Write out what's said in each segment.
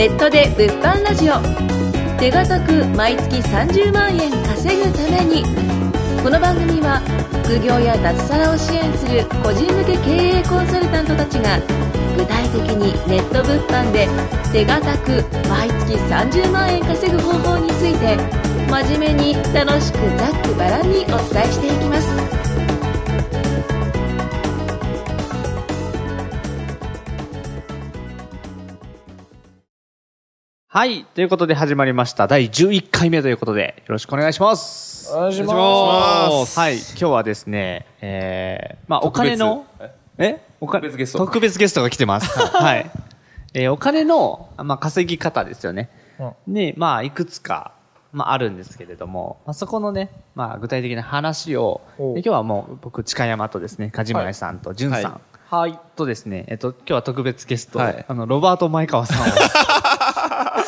ネットで物販ラジオ。手堅く毎月30万円稼ぐために。この番組は副業や脱サラを支援する個人向け経営コンサルタントたちが具体的にネット物販で手堅く毎月30万円稼ぐ方法について真面目に楽しくざっくばらんにお伝えしていきます。はい。ということで始まりました。第11回目ということで、よろしくお願いします。お願いしお願いしますはい。今日はですね、えー、まあ、お金の、え？おか特別ゲスト特別ゲストが来てます。はい。えーお金の、まあ、稼ぎ方ですよね。で、まあ、いくつか、まあ、あるんですけれども、まあ、そこのね、まあ、具体的な話を、今日はもう、僕、近山とですね、梶村さんと、淳さん、はい。とですね、えっと、今日は特別ゲスト、はいあの、ロバート前川さんを、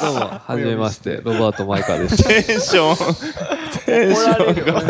どうも、はじめまして、ロバート・マイカーです。テンション。テンションが。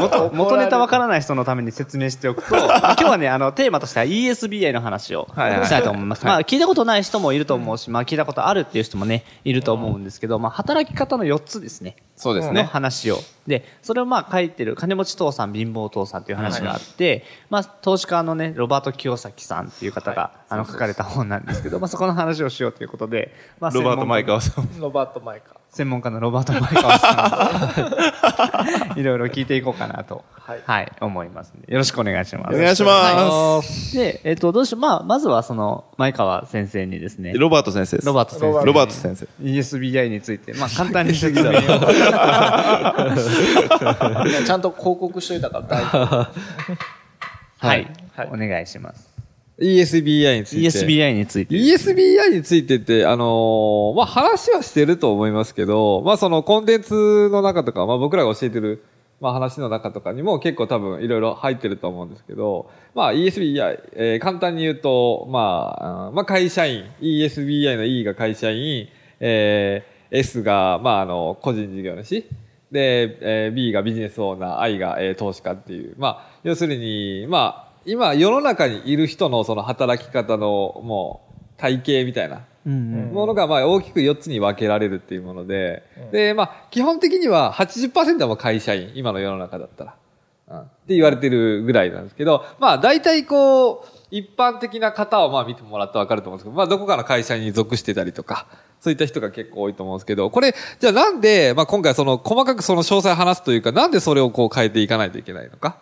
元元ネタわからない人のために説明しておくと、まあ今日はね、あの、テーマとしては ESBI の話をはいはいしたいと思います。まあ、聞いたことない人もいると思うし、まあ、聞いたことあるっていう人もね、いると思うんですけど、まあ、働き方の4つですね。のそうですね。話を。で、それをまあ書いてる、金持ち父さん、貧乏父さんっていう話があって、まあ、投資家のね、ロバート清崎さんっていう方が、あの、書かれた本なんですけど、まあ、そこの話をしようということで、まあ、ロバート・マイカー。ーさん。ロバート・マイカ専門家のロバート・前川さん いろいろ聞いていこうかなと、はい、思いますよろしくお願いします。お願いします。で、えっ、と、どうしよう、まあ、まずはその、前川先生にですね、ロバート先生です。ロバート先生ロバート先生。ESBI について、まあ、簡単に説明を。ちゃんと広告しといたから大丈夫。はい、はいお願いします。ESBI について。ESBI について。ESBI についてって、あのーまあ、話はしてると思いますけど、まあ、そのコンテンツの中とか、まあ、僕らが教えてる、まあ、話の中とかにも結構多分いろいろ入ってると思うんですけど、まあ、ESBI、えー簡単に言うと、まあ、まあ、会社員、ESBI の E が会社員、えー S が、まあ、あの、個人事業主、で、えー B がビジネスオーナー、I が、えー投資家っていう、まあ、要するに、まあ、今世の中にいる人のその働き方のもう体系みたいなうんものがまあ大きく4つに分けられるっていうもので、で、まあ基本的には80%はもう会社員、今の世の中だったら。うん、って言われてるぐらいなんですけど、まあ大体こう、一般的な方をまあ見てもらってわかると思うんですけど、まあどこかの会社に属してたりとか、そういった人が結構多いと思うんですけど、これ、じゃあなんで、まあ今回その細かくその詳細話すというか、なんでそれをこう変えていかないといけないのか？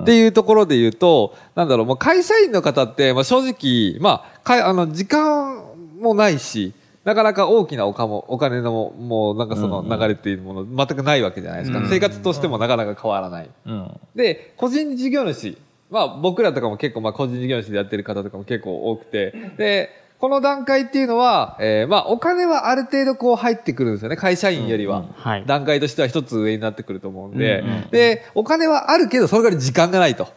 っていうところで言うと、なんだろう、もう会社員の方って、まあ正直、まあ、かいあの、時間もないし、なかなか大きなおかもお金のも、もうなんかその流れっていうもの、全くないわけじゃないですか。生活としてもなかなか変わらない。で、個人事業主。まあ僕らとかも結構まあ個人事業主でやってる方とかも結構多くて。で、この段階っていうのは、えーまあお金はある程度こう入ってくるんですよね。会社員よりは。はい。段階としては一つ上になってくると思うんで、で、お金はあるけど、それからい時間がないと。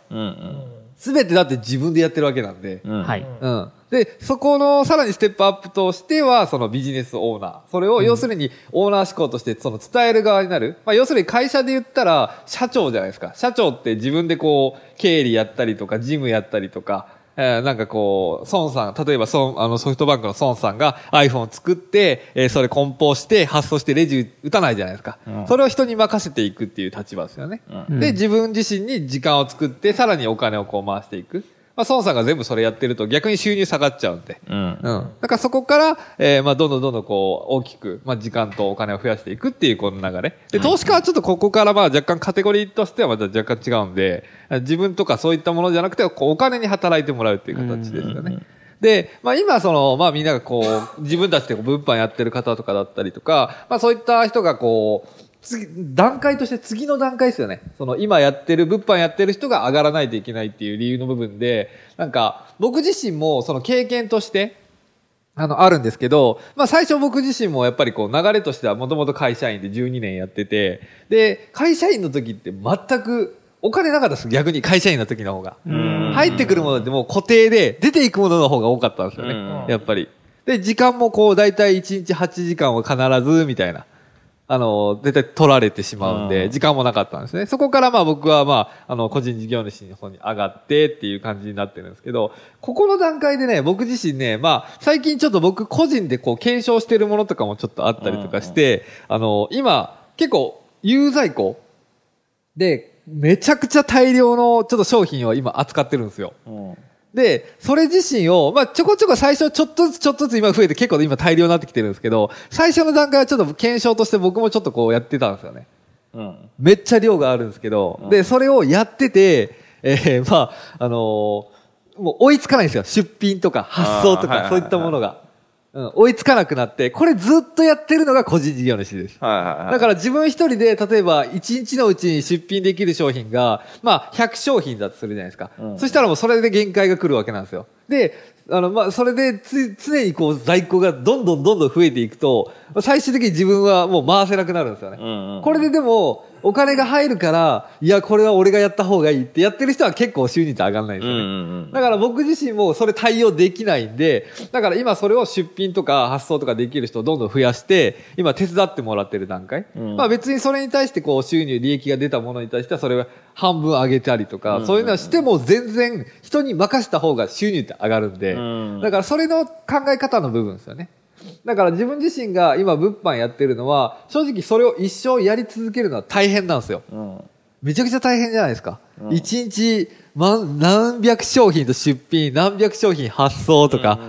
すべてだって自分でやってるわけなんで。はい。うん。で、そこのさらにステップアップとしては、そのビジネスオーナー。それを要するにオーナー思考としてその伝える側になる。まあ要するに会社で言ったら社長じゃないですか。社長って自分でこう、経理やったりとか、事務やったりとか、えーなんかこう、孫さん、例えば孫、あのソフトバンクの孫さんが iPhone を作って、えーそれ梱包して発送してレジ打たないじゃないですか。それを人に任せていくっていう立場ですよね。で、自分自身に時間を作って、さらにお金をこう回していく。まあ、孫さんが全部それやってると逆に収入下がっちゃうんで。うん。だからそこから、えーまあ、どんどんどんどんこう、大きく、まあ、時間とお金を増やしていくっていうこの流れ。で、投資家はちょっとここからまあ、若干カテゴリーとしてはまた若干違うんで、自分とかそういったものじゃなくて、こうお金に働いてもらうっていう形ですよね。で、まあ今その、まあみんながこう、自分たちでこう物販やってる方とかだったりとか、まあそういった人がこう、次、段階として次の段階ですよね。その今やってる、物販やってる人が上がらないといけないっていう理由の部分で、なんか僕自身もその経験として、あの、あるんですけど、まあ最初僕自身もやっぱりこう流れとしてはもともと会社員で12年やってて、で、会社員の時って全くお金なかったです、逆に会社員の時の方が。入ってくるものってもう固定で、出ていくものの方が多かったんですよね。やっぱり。で、時間もこう、だいたい1日8時間は必ず、みたいな。あの、絶対取られてしまうんで、うん時間もなかったんですね。そこからまあ僕はまあ、あの、個人事業主の方に上がってっていう感じになってるんですけど、ここの段階でね、僕自身ね、まあ、最近ちょっと僕個人でこう検証してるものとかもちょっとあったりとかして、あの、今、結構、有在庫で、めちゃくちゃ大量のちょっと商品を今扱ってるんですよ。うんで、それ自身を、まあ、ちょこちょこ最初ちょっとずつちょっとずつ今増えて結構今大量になってきてるんですけど、最初の段階はちょっと検証として僕もちょっとこうやってたんですよね。うんめっちゃ量があるんですけど、うんで、それをやってて、えーまあ、あのーもう追いつかないんですよ。出品とか発送とか、あーはいはいはいそういったものが。うん、追いつかなくなって、これずっとやってるのが個人事業主です。はいはいはい。だから自分一人で、例えば1日のうちに出品できる商品が、まあ100商品だとするじゃないですか。うんそしたらもうそれで限界が来るわけなんですよ。で、あの、まあそれでつ常にこう在庫がどんどんどんどん増えていくと、最終的に自分はもう回せなくなるんですよね。うんうんこれででも、お金が入るから、いや、これは俺がやった方がいいってやってる人は結構収入って上がらないんですよね。うんうんうんだから僕自身もそれ対応できないんで、だから今それを出品とか発送とかできる人をどんどん増やして、今手伝ってもらってる段階。うんまあ別にそれに対してこう収入、利益が出たものに対してはそれは半分上げたりとか、そういうのはしても全然人に任せた方が収入って上がるんで、うんだからそれの考え方の部分ですよね。だから自分自身が今物販やってるのは、正直それを一生やり続けるのは大変なんですよ。うんめちゃくちゃ大変じゃないですか。うん一、日、ま、何百商品と出品、何百商品発送とか、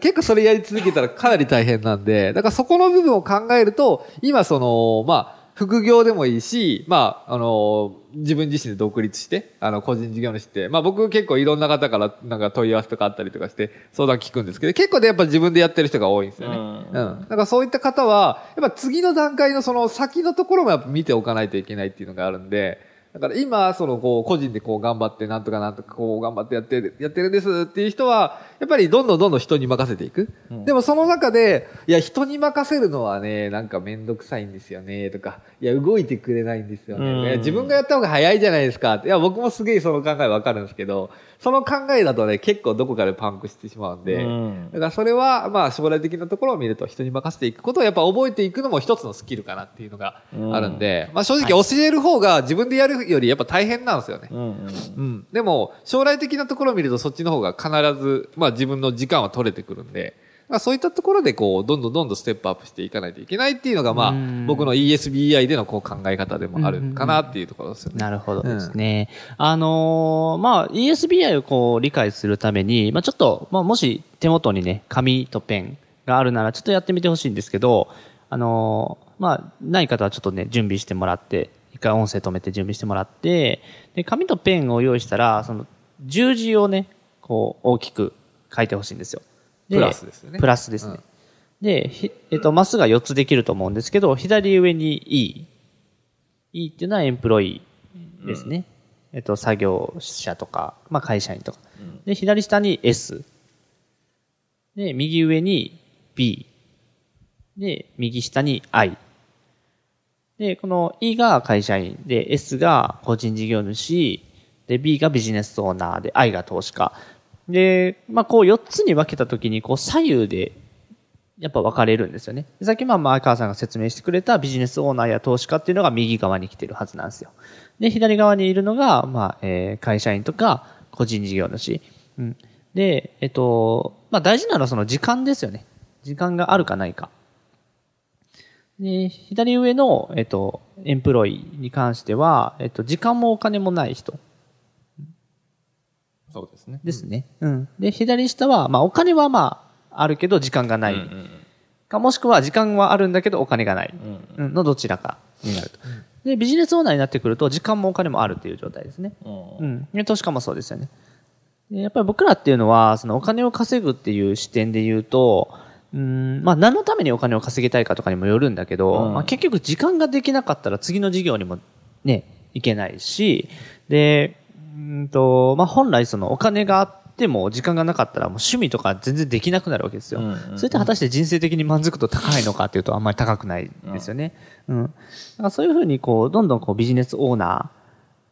結構それやり続けたらかなり大変なんで、だからそこの部分を考えると、今その、まあ、副業でもいいし、まあ、あの、自分自身で独立して、あの、個人事業主って、まあ僕結構いろんな方からなんか問い合わせとかあったりとかして相談聞くんですけど、結構でやっぱ自分でやってる人が多いんですよね。ううんん。だからそういった方は、やっぱ次の段階のその先のところもやっぱ見ておかないといけないっていうのがあるんで、だから今、そのこう、個人でこう頑張って、なんとかなんとかこう頑張ってやってる、やってるんですっていう人は、やっぱりどんどんどんどん人に任せていく。でもその中で、いや、人に任せるのはね、なんかめんどくさいんですよね、とか、いや、動いてくれないんですよね。自分がやった方が早いじゃないですか。いや、僕もすげえその考えわかるんですけど、その考えだとね、結構どこかでパンクしてしまうんで、うんだからそれは、まあ将来的なところを見ると人に任せていくことをやっぱ覚えていくのも一つのスキルかなっていうのがあるんで、まあ正直教える方が自分でやるよりやっぱ大変なんですよね。うんうんうん。でも、将来的なところを見るとそっちの方が必ず、まあ自分の時間は取れてくるんで、まあそういったところでこう、どんどんどんどんステップアップしていかないといけないっていうのが、まあうん僕の ESBI でのこう考え方でもあるかなっていうところですよね。なるほどですね。あのーまあ、ESBI をこう理解するために、まあちょっと、まあもし手元にね、紙とペンがあるならちょっとやってみてほしいんですけど、あのーまあ、ない方はちょっとね、準備してもらって、一回音声止めて準備してもらって、で、紙とペンを用意したら、その、十字をね、こう、大きく書いてほしいんですよ。でプラスですよねプラスですね。で、ひえっと、マスが4つできると思うんですけど、左上に E。E っていうのはエンプロイですね。えっと、作業者とか、まあ会社員とか。で、左下に S。で、右上に B。で、右下に I。で、この E が会社員、で、S が個人事業主、で、B がビジネスオーナー、で、I が投資家。で、まあ、こう4つに分けたときに、こう左右で、やっぱ分かれるんですよね。さっきまあ前川さんが説明してくれたビジネスオーナーや投資家っていうのが右側に来てるはずなんですよ。で、左側にいるのが、まあ、えー会社員とか個人事業主。うん。で、えっと、まあ大事なのはその時間ですよね。時間があるかないか。で、左上の、えっと、エンプロイに関しては、えっと、時間もお金もない人そうですね。ですね。うん。で、左下は、まあお金はまあ、あるけど時間がない。か、もしくは時間はあるんだけどお金がない。うんのどちらかになると。で、ビジネスオーナーになってくると時間もお金もあるっていう状態ですね。うん。で投資家もそうですよね。でやっぱり僕らっていうのは、そのお金を稼ぐっていう視点で言うと、うん、まあ何のためにお金を稼ぎたいかとかにもよるんだけど、うんまあ結局時間ができなかったら次の事業にもね、いけないし、で、うんと、まあ本来そのお金があっても時間がなかったらもう趣味とか全然できなくなるわけですよ。うんうんそれって果たして人生的に満足度高いのかっていうとあんまり高くないですよね。うん。だからそういうふうにこう、どんどんこうビジネスオーナー、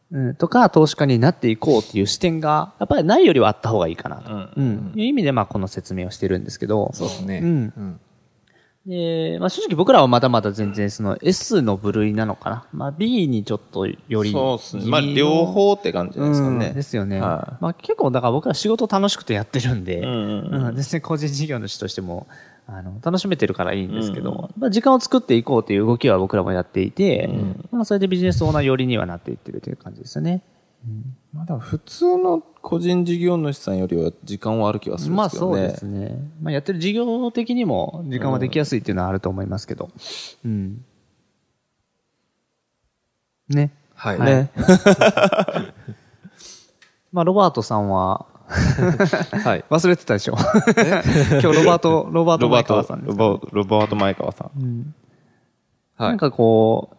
うん、とか投資家になっていこうっていう視点が、やっぱりないよりはあった方がいいかなと。うんうん。いう意味でまあこの説明をしてるんですけど。そうですね。うんうんで、まあ正直僕らはまだまだ全然その S の部類なのかな。まあ B にちょっとより。そうですね。まあ、両方って感じですかね。うんですよね。はまあ結構だから僕ら仕事楽しくてやってるんで、うんうんうん全然個人事業主としても、あの、楽しめてるからいいんですけど、まあ時間を作っていこうという動きは僕らもやっていて、まあそれでビジネスオーナー寄りにはなっていってるという感じですよね。まあ、でも普通の個人事業主さんよりは時間はある気がするんまあですけどね。そうですね。まあやってる事業的にも時間はできやすいっていうのはあると思いますけど。うん。ね。はい。ね。まあロバートさんは、はい。忘れてたでしょ。今日ロバート、ロバート前ロバート川さんですか、ロバロバート前川さん。なんかこう、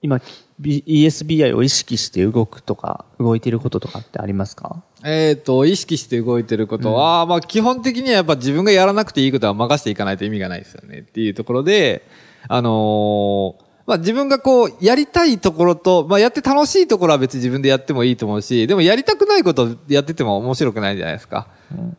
今、B- ESBI を意識して動くとか、動いていることとかってありますか？えっ、と、意識して動いてることは、まあ基本的にはやっぱ自分がやらなくていいことは任せていかないと意味がないですよね。っていうところで、あのーまあ自分がこう、やりたいところと、まあやって楽しいところは別に自分でやってもいいと思うし、でもやりたくないことやってても面白くないじゃないですか。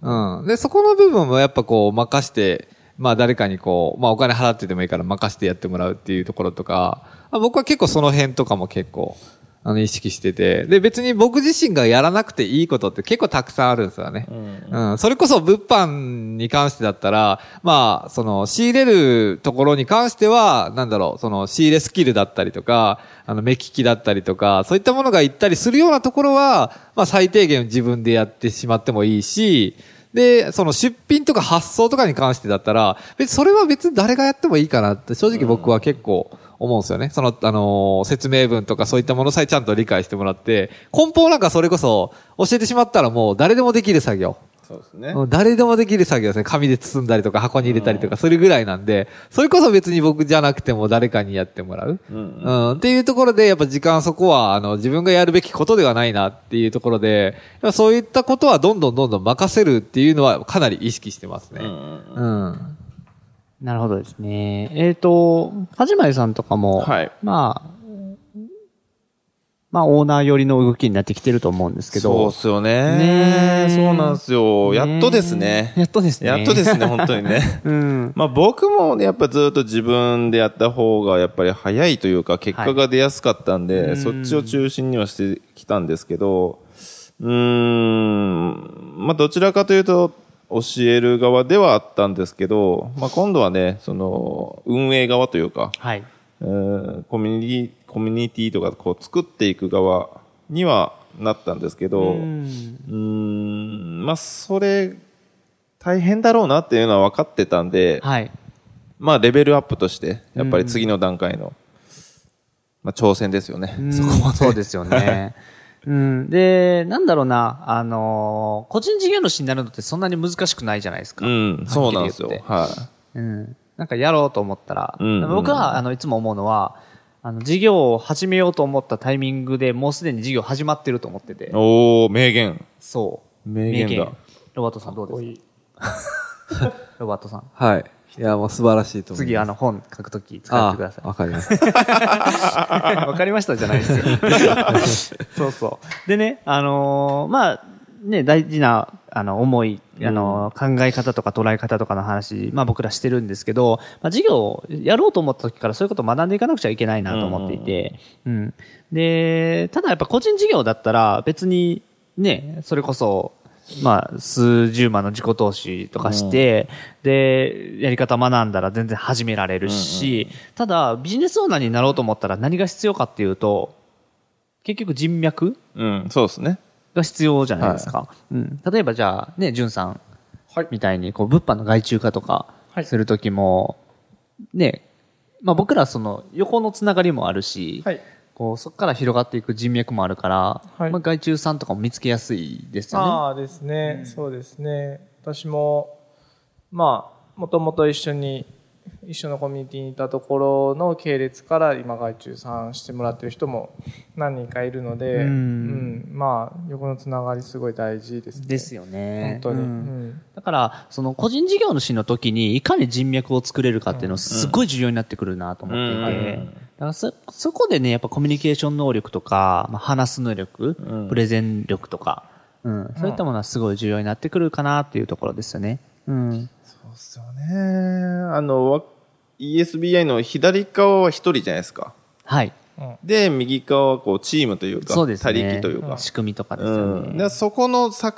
うん。で、そこの部分もやっぱこう、任して、まあ誰かにこう、まあお金払ってでもいいから任してやってもらうっていうところとか、まあ僕は結構その辺とかも結構、あの、意識してて。で、別に僕自身がやらなくていいことって結構たくさんあるんですよね。うん。それこそ物販に関してだったら、まあ、その、仕入れるところに関しては、なんだろう、その、仕入れスキルだったりとか、あの、目利きだったりとか、そういったものが行ったりするようなところは、まあ、最低限自分でやってしまってもいいし、で、その出品とか発送とかに関してだったら、別にそれは別に誰がやってもいいかなって、正直僕は結構思うんですよね。その、あのー説明文とかそういったものさえちゃんと理解してもらって、梱包なんかそれこそ教えてしまったらもう誰でもできる作業。そうですね。誰でもできる作業ですね。紙で包んだりとか箱に入れたりとかするぐらいなんで、それこそ別に僕じゃなくても誰かにやってもらう。うん。っていうところで、やっぱ時間そこは、あの、自分がやるべきことではないなっていうところで、そういったことはどんどんどんどん任せるっていうのはかなり意識してますね。うん。なるほどですね。えっ、と、はじまいさんとかも、はいまあ、まあ、オーナー寄りの動きになってきてると思うんですけど。そうっすよね。ねえそうなんですよ。やっとですね。やっとですね。やっとですね、本当にね。うん。まあ僕もね、やっぱずっと自分でやった方がやっぱり早いというか結果が出やすかったんで、そっちを中心にはしてきたんですけど、うーん、まあどちらかというと教える側ではあったんですけど、まあ今度はね、その運営側というか、はい。うーんコミュニティ、コミュニティとかこう作っていく側にはなったんですけど、うーん、まあそれ大変だろうなっていうのは分かってたんで、はい。まあ、レベルアップとして、やっぱり次の段階の、まあ、挑戦ですよね。そこはね。そうですよね。うん。で、なんだろうな、あのー個人事業主になるのってそんなに難しくないじゃないですか。うん、そうなんですよはっきり。はうん。なんかやろうと思ったら、うんうん僕は、あの、いつも思うのは、あの、事業を始めようと思ったタイミングでもうすでに事業始まってると思っててい。。おー、名言。そう。名言だロバートさんどうですか？ロバートさん。はい。いや、もう素晴らしいと思います。次、あの、本書くとき使ってくださいあ。わかります。わかりましたじゃないですよ。そうそう。でね、あのーまあ、ね、大事な、あの、思い、あのー考え方とか捉え方とかの話、まあ僕らしてるんですけど、まあ授業をやろうと思った時からそういうことを学んでいかなくちゃいけないなと思っていて、うん。で、ただやっぱ個人事業だったら別に、ね、それこそ、まあ、数十万の自己投資とかして、で、やり方学んだら全然始められるし、ただ、ビジネスオーナーになろうと思ったら何が必要かっていうと、結局人脈うん、そうですね。が必要じゃないですか。うん。例えばじゃあ、ね、じゅんさんみたいに、こう、物販の外注化とかはいするときも、ね、まあ僕らその横のつながりもあるし、はい。こう、そこから広がっていく人脈もあるから、はいまあ外注さんとかも見つけやすいですよね。ああですね、そうですね。私も、まあ、もともと一緒に、一緒のコミュニティにいたところの系列から今外注さんしてもらってる人も何人かいるので、うんうんまあ、横のつながりすごい大事ですね。ですよね。本当に。ううんんだから、その個人事業主の時にいかに人脈を作れるかっていうのすごい重要になってくるなと思っていて、そ、そこでね、やっぱコミュニケーション能力とか、まあ、話す能力、プレゼン力とか、うん、そういったものはすごい重要になってくるかなっていうところですよね。うん。そうっすよね。あの、わ ESBI の左側は一人じゃないですか。はい。で、右側はこうチームというか、そうですね。他力というか。仕組みとかですようん、ね。でそこの境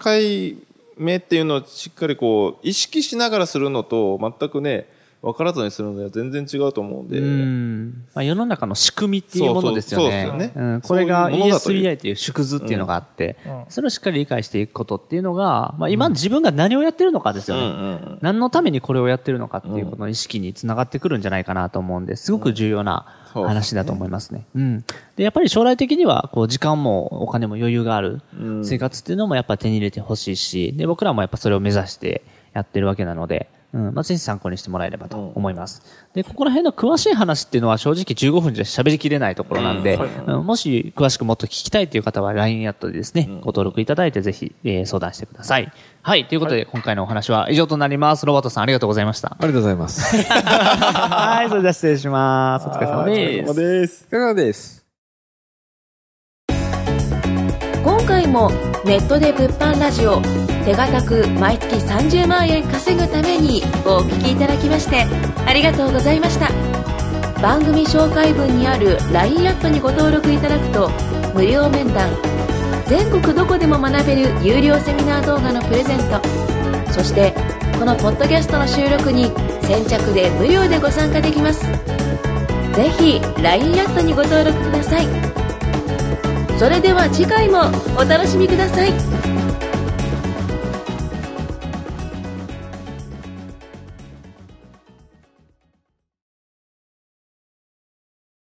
目っていうのをしっかりこう意識しながらするのと全くね分からずにするのでは全然違うと思うんで、うん。まあ、世の中の仕組みっていうものですよね。そうそうそうですよねん、これが ESBI っていう縮図っていうのがあって、うん。それをしっかり理解していくことっていうのが、まあ、今自分が何をやってるのかですよね。うんうん何のためにこれをやってるのかっていうことの意識につながってくるんじゃないかなと思うんで、すごく重要な話だと思いますね。うん。で、やっぱり将来的には、こう、時間もお金も余裕があるうん。生活っていうのもやっぱ手に入れてほしいし、で、僕らもやっぱそれを目指してやってるわけなので、うん、まあ、ぜひ参考にしてもらえればと思います。で、ここら辺の詳しい話っていうのは正直15分じゃ喋りきれないところなんで、うんもし詳しくもっと聞きたいという方は LINE アットでですね、ご登録いただいてぜひ、えー相談してください。はい、ということで、今回のお話は以上となります。ロバートさんありがとうございました。ありがとうございます。はい、それでは失礼します。お疲れ様です。ですお疲れ様です？今回もネットで物販ラジオ手堅く毎月30万円稼ぐためにお聞きいただきましてありがとうございました。番組紹介文にある LINE アットにご登録いただくと無料面談全国どこでも学べる有料セミナー動画のプレゼントそしてこのポッドキャストの収録に先着で無料でご参加できます。ぜひ LINE アットにご登録ください。それでは次回もお楽しみください。